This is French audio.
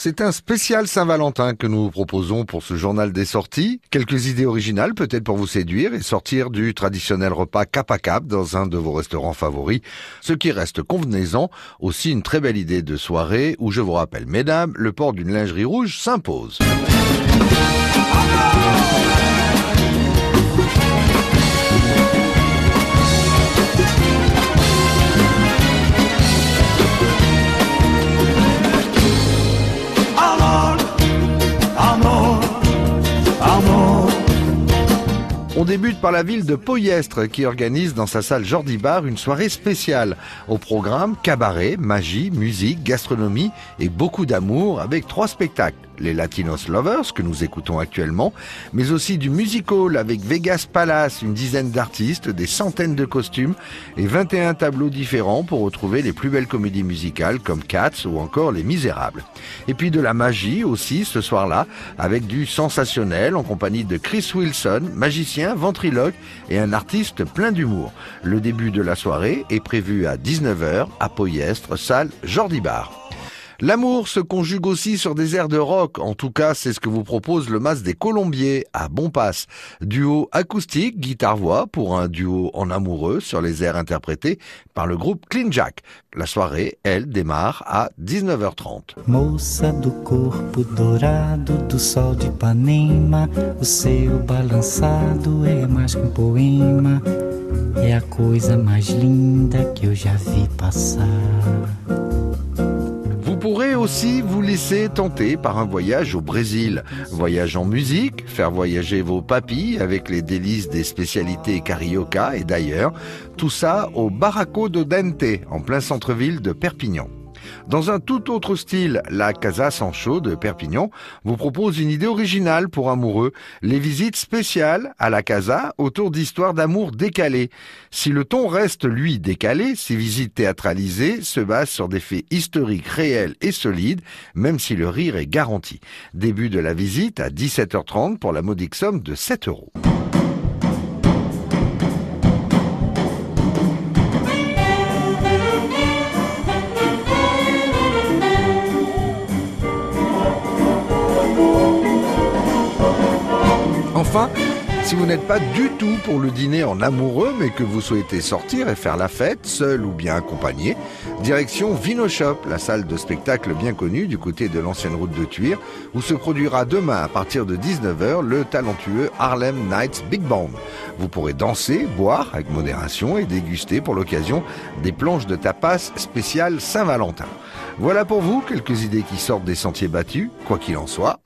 C'est un spécial Saint-Valentin que nous vous proposons pour ce journal des sorties. Quelques idées originales peut-être pour vous séduire et sortir du traditionnel repas cap à cap dans un de vos restaurants favoris. Ce qui reste convenaisant, aussi une très belle idée de soirée où je vous rappelle, mesdames, le port d'une lingerie rouge s'impose. On débute par la ville de Poyestre qui organise dans sa salle Jordi Bar une soirée spéciale. Au programme, cabaret, magie, musique, gastronomie et beaucoup d'amour avec trois spectacles les Latinos Lovers que nous écoutons actuellement, mais aussi du musical avec Vegas Palace, une dizaine d'artistes, des centaines de costumes et 21 tableaux différents pour retrouver les plus belles comédies musicales comme Cats ou encore Les Misérables. Et puis de la magie aussi ce soir-là avec du sensationnel en compagnie de Chris Wilson, magicien, ventriloque et un artiste plein d'humour. Le début de la soirée est prévu à 19h à Poyestre, salle Jordi Bar. L'amour se conjugue aussi sur des airs de rock. En tout cas, c'est ce que vous propose le Mas des Colombiers à Bonpass. Duo acoustique, guitare-voix pour un duo en amoureux sur les airs interprétés par le groupe Clean Jack. La soirée, elle, démarre à 19h30. Moça do corpo dourado do sol de o seu balançado é mais que um poema, é a coisa mais linda que eu já vi passar. Pourrez aussi vous laisser tenter par un voyage au Brésil. Voyage en musique, faire voyager vos papilles avec les délices des spécialités carioca et d'ailleurs, tout ça au Barraco de Dente, en plein centre-ville de Perpignan. Dans un tout autre style, la Casa Sancho de Perpignan vous propose une idée originale pour amoureux, les visites spéciales à la Casa autour d'histoires d'amour décalées. Si le ton reste, lui, décalé, ces visites théâtralisées se basent sur des faits historiques réels et solides, même si le rire est garanti. Début de la visite à 17h30 pour la modique somme de 7 euros. Enfin, si vous n'êtes pas du tout pour le dîner en amoureux, mais que vous souhaitez sortir et faire la fête, seul ou bien accompagné, direction Vino Shop, la salle de spectacle bien connue du côté de l'ancienne route de Tuire, où se produira demain à partir de 19h le talentueux Harlem Nights Big Band. Vous pourrez danser, boire avec modération et déguster pour l'occasion des planches de tapas spéciales Saint-Valentin. Voilà pour vous quelques idées qui sortent des sentiers battus, quoi qu'il en soit.